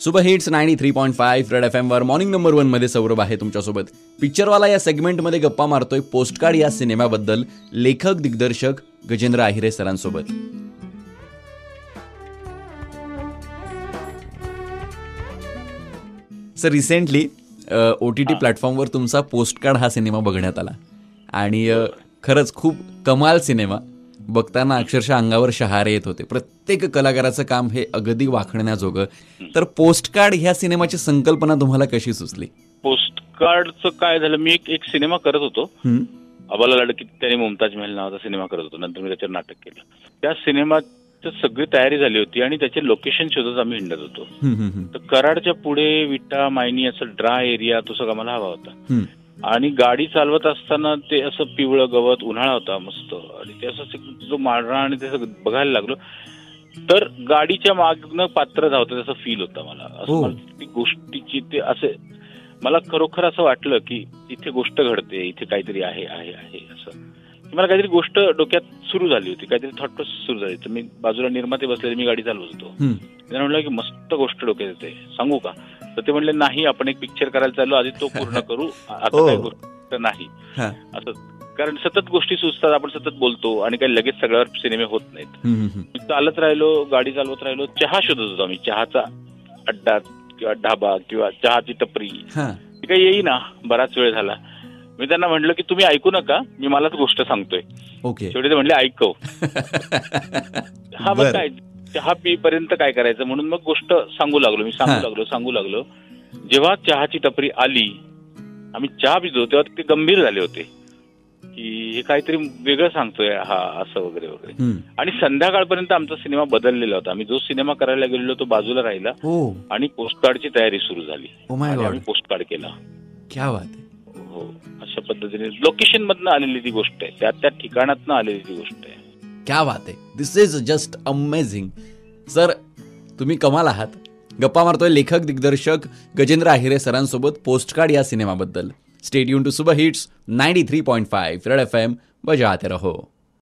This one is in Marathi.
Super hits ninety three point five red F एमवर morning number वनमध्ये सौरभ आहे तुमच्यासोबत. पिक्चरवाला या सेगमेंटमध्ये गप्पा मारतोय पोस्टकार्ड या सिनेमाबद्दल लेखक दिग्दर्शक Gajendra Ahire सरांसोबत. Sir recently O T T प्लॅटफॉर्मवर तुमचा पोस्टकार्ड हा सिनेमा बघण्यात आला. आणि खरंच खूप कमाल सिनेमा. बघताना अक्षरशः अंगावर शहारे येत होते. प्रत्येक कलाकाराचं काम हे अगदी वाखण्याजोगं तर पोस्टकार्ड ह्या सिनेमाची संकल्पना तुम्हाला कशी सुचली? पोस्ट कार्डचं काय झालं मी एक एक सिनेमा करत होतो? अबाला लडकी त्याने मुमताज महल नावाचा सिनेमा करत होतो. नंतर मी त्याच्यावर नाटक केलं. त्या सिनेमाची सगळी तयारी झाली होती आणि त्याचे लोकेशन शोधत आम्ही हिंडत होतो. तर कराडच्या पुढे विटा मायनी असं ड्राय एरिया तो सगळा मला हवा होता. आणि गाडी चालवत असताना ते असं पिवळं गवत उन्हाळा होता मस्त. आणि ते असं जो माळरा आणि ते बघायला लागलो. तर गाडीच्या मागनं पात्र धावतं तसं फील होतं मला. असं हो. ती गोष्टीची ते असे मला खरोखर असं वाटलं की इथे गोष्ट घडते इथे काहीतरी आहे आहे आहे असं. मला काहीतरी गोष्ट डोक्यात सुरू झाली होती काहीतरी थॉट प्रोसेस सुरू झाली तर मी बाजूला निर्माते बसलेले मी गाडी चालवत होतो. त्यांना म्हणलं की मस्त गोष्ट डोक्यात येते. सांगू का? तर ते म्हणले नाही आपण एक पिक्चर करायला चाललो आधी तो पूर्ण करू. आता हो. नाही. असं. कारण सतत गोष्टी सुचतात आपण सतत बोलतो आणि काही लगेच सगळ्यावर सिनेमे होत नाहीत. चालत राहिलो गाडी चालवत राहिलो चहा शोधत होतो आम्ही. चहाचा अड्डा किंवा ढाबा किंवा चहाची टपरी. ती काही येईना बराच वेळ झाला. मी त्यांना म्हटलं की तुम्ही ऐकू नका मी मलाच गोष्ट सांगतोय. ओके. शेवटी ते म्हणले ऐकव. हा बरं. काय चहा पिपर्यंत काय करायचं? म्हणून मग गोष्ट सांगू लागलो. मी सांगू. लागलो सांगू लागलो. जेव्हा चहाची टपरी आली आम्ही चहा पितो तेव्हा ते गंभीर झाले होते. की हे काहीतरी वेगळं सांगतोय हा असं वगैरे वगैरे. आणि संध्याकाळपर्यंत आमचा सिनेमा बदललेला होता. आम्ही जो सिनेमा करायला गेलेलो तो बाजूला राहिला. हो. आणि पोस्टकार्डची तयारी सुरू झाली. गॉड आम्ही पोस्टकार्ड केला. क्या बात हो. अशा पद्धतीने लोकेशन मधनं आलेली ती गोष्ट आहे. त्या त्या ठिकाणातनं आलेली ती गोष्ट आहे. क्या बात आहे this is just amazing sir तुम्ही कमाल आहात. गप्पा मारतोय लेखक दिग्दर्शक गजेंद्र आहिरे सरांसोबत पोस्टकार्ड या सिनेमाबद्दल. Stay tuned to super hits ninety three point five red F M बजाते रहो.